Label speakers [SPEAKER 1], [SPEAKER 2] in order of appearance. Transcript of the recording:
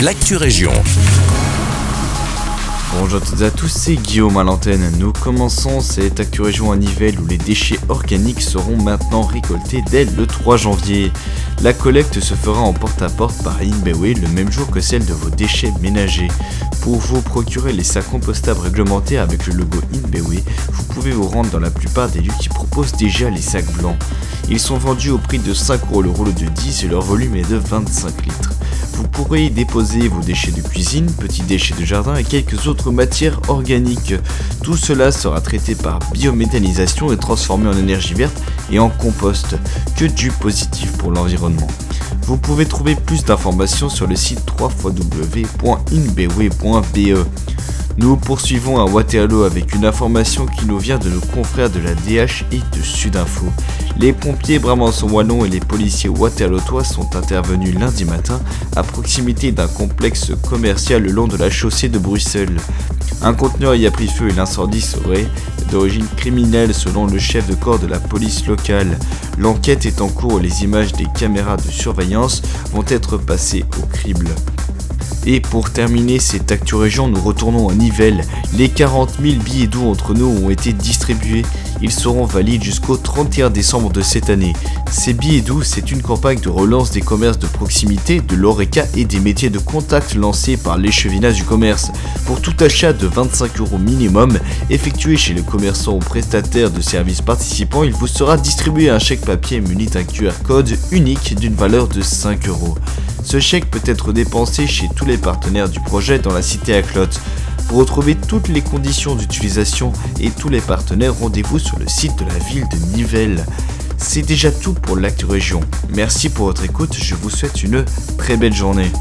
[SPEAKER 1] l'actu région.
[SPEAKER 2] Bonjour à toutes et à tous, c'est Guillaume à l'antenne. Nous commençons cette Actu Région à Nivelles où les déchets organiques seront maintenant récoltés dès le 3 janvier. La collecte se fera en porte-à-porte par Inbewe le même jour que celle de vos déchets ménagers. Pour vous procurer les sacs compostables réglementaires avec le logo Inbewe, vous pouvez vous rendre dans la plupart des lieux qui proposent déjà les sacs blancs. Ils sont vendus au prix de 5 euros le rouleau de 10 et leur volume est de 25 litres. Vous pourrez y déposer vos déchets de cuisine, petits déchets de jardin et quelques autres matières organiques. Tout cela sera traité par biométhanisation et transformé en énergie verte et en compost. Que du positif pour l'environnement. Vous pouvez trouver plus d'informations sur le site www.inbewe.be. Nous poursuivons à Waterloo avec une information qui nous vient de nos confrères de la DH et de Sudinfo. Les pompiers Bramançon-Wallon et les policiers waterlootois sont intervenus lundi matin à proximité d'un complexe commercial le long de la chaussée de Bruxelles. Un conteneur y a pris feu et l'incendie serait d'origine criminelle selon le chef de corps de la police locale. L'enquête est en cours et les images des caméras de surveillance vont être passées au crible. Et pour terminer cette Actu Région, nous retournons à Nivelles. Les 40 000 billets doux entre nous ont été distribués. Ils seront valides jusqu'au 31 décembre de cette année. Ces billets doux, c'est une campagne de relance des commerces de proximité, de l'ORECA et des métiers de contact lancés par l'échevinage du commerce. Pour tout achat de 25 euros minimum effectué chez le commerçant ou prestataire de services participants, il vous sera distribué un chèque papier muni d'un QR code unique d'une valeur de 5 euros. Ce chèque peut être dépensé chez tous les partenaires du projet dans la cité à Clotte. Pour retrouver toutes les conditions d'utilisation et tous les partenaires, rendez-vous sur le site de la ville de Nivelles. C'est déjà tout pour l'actu région. Merci pour votre écoute, je vous souhaite une très belle journée.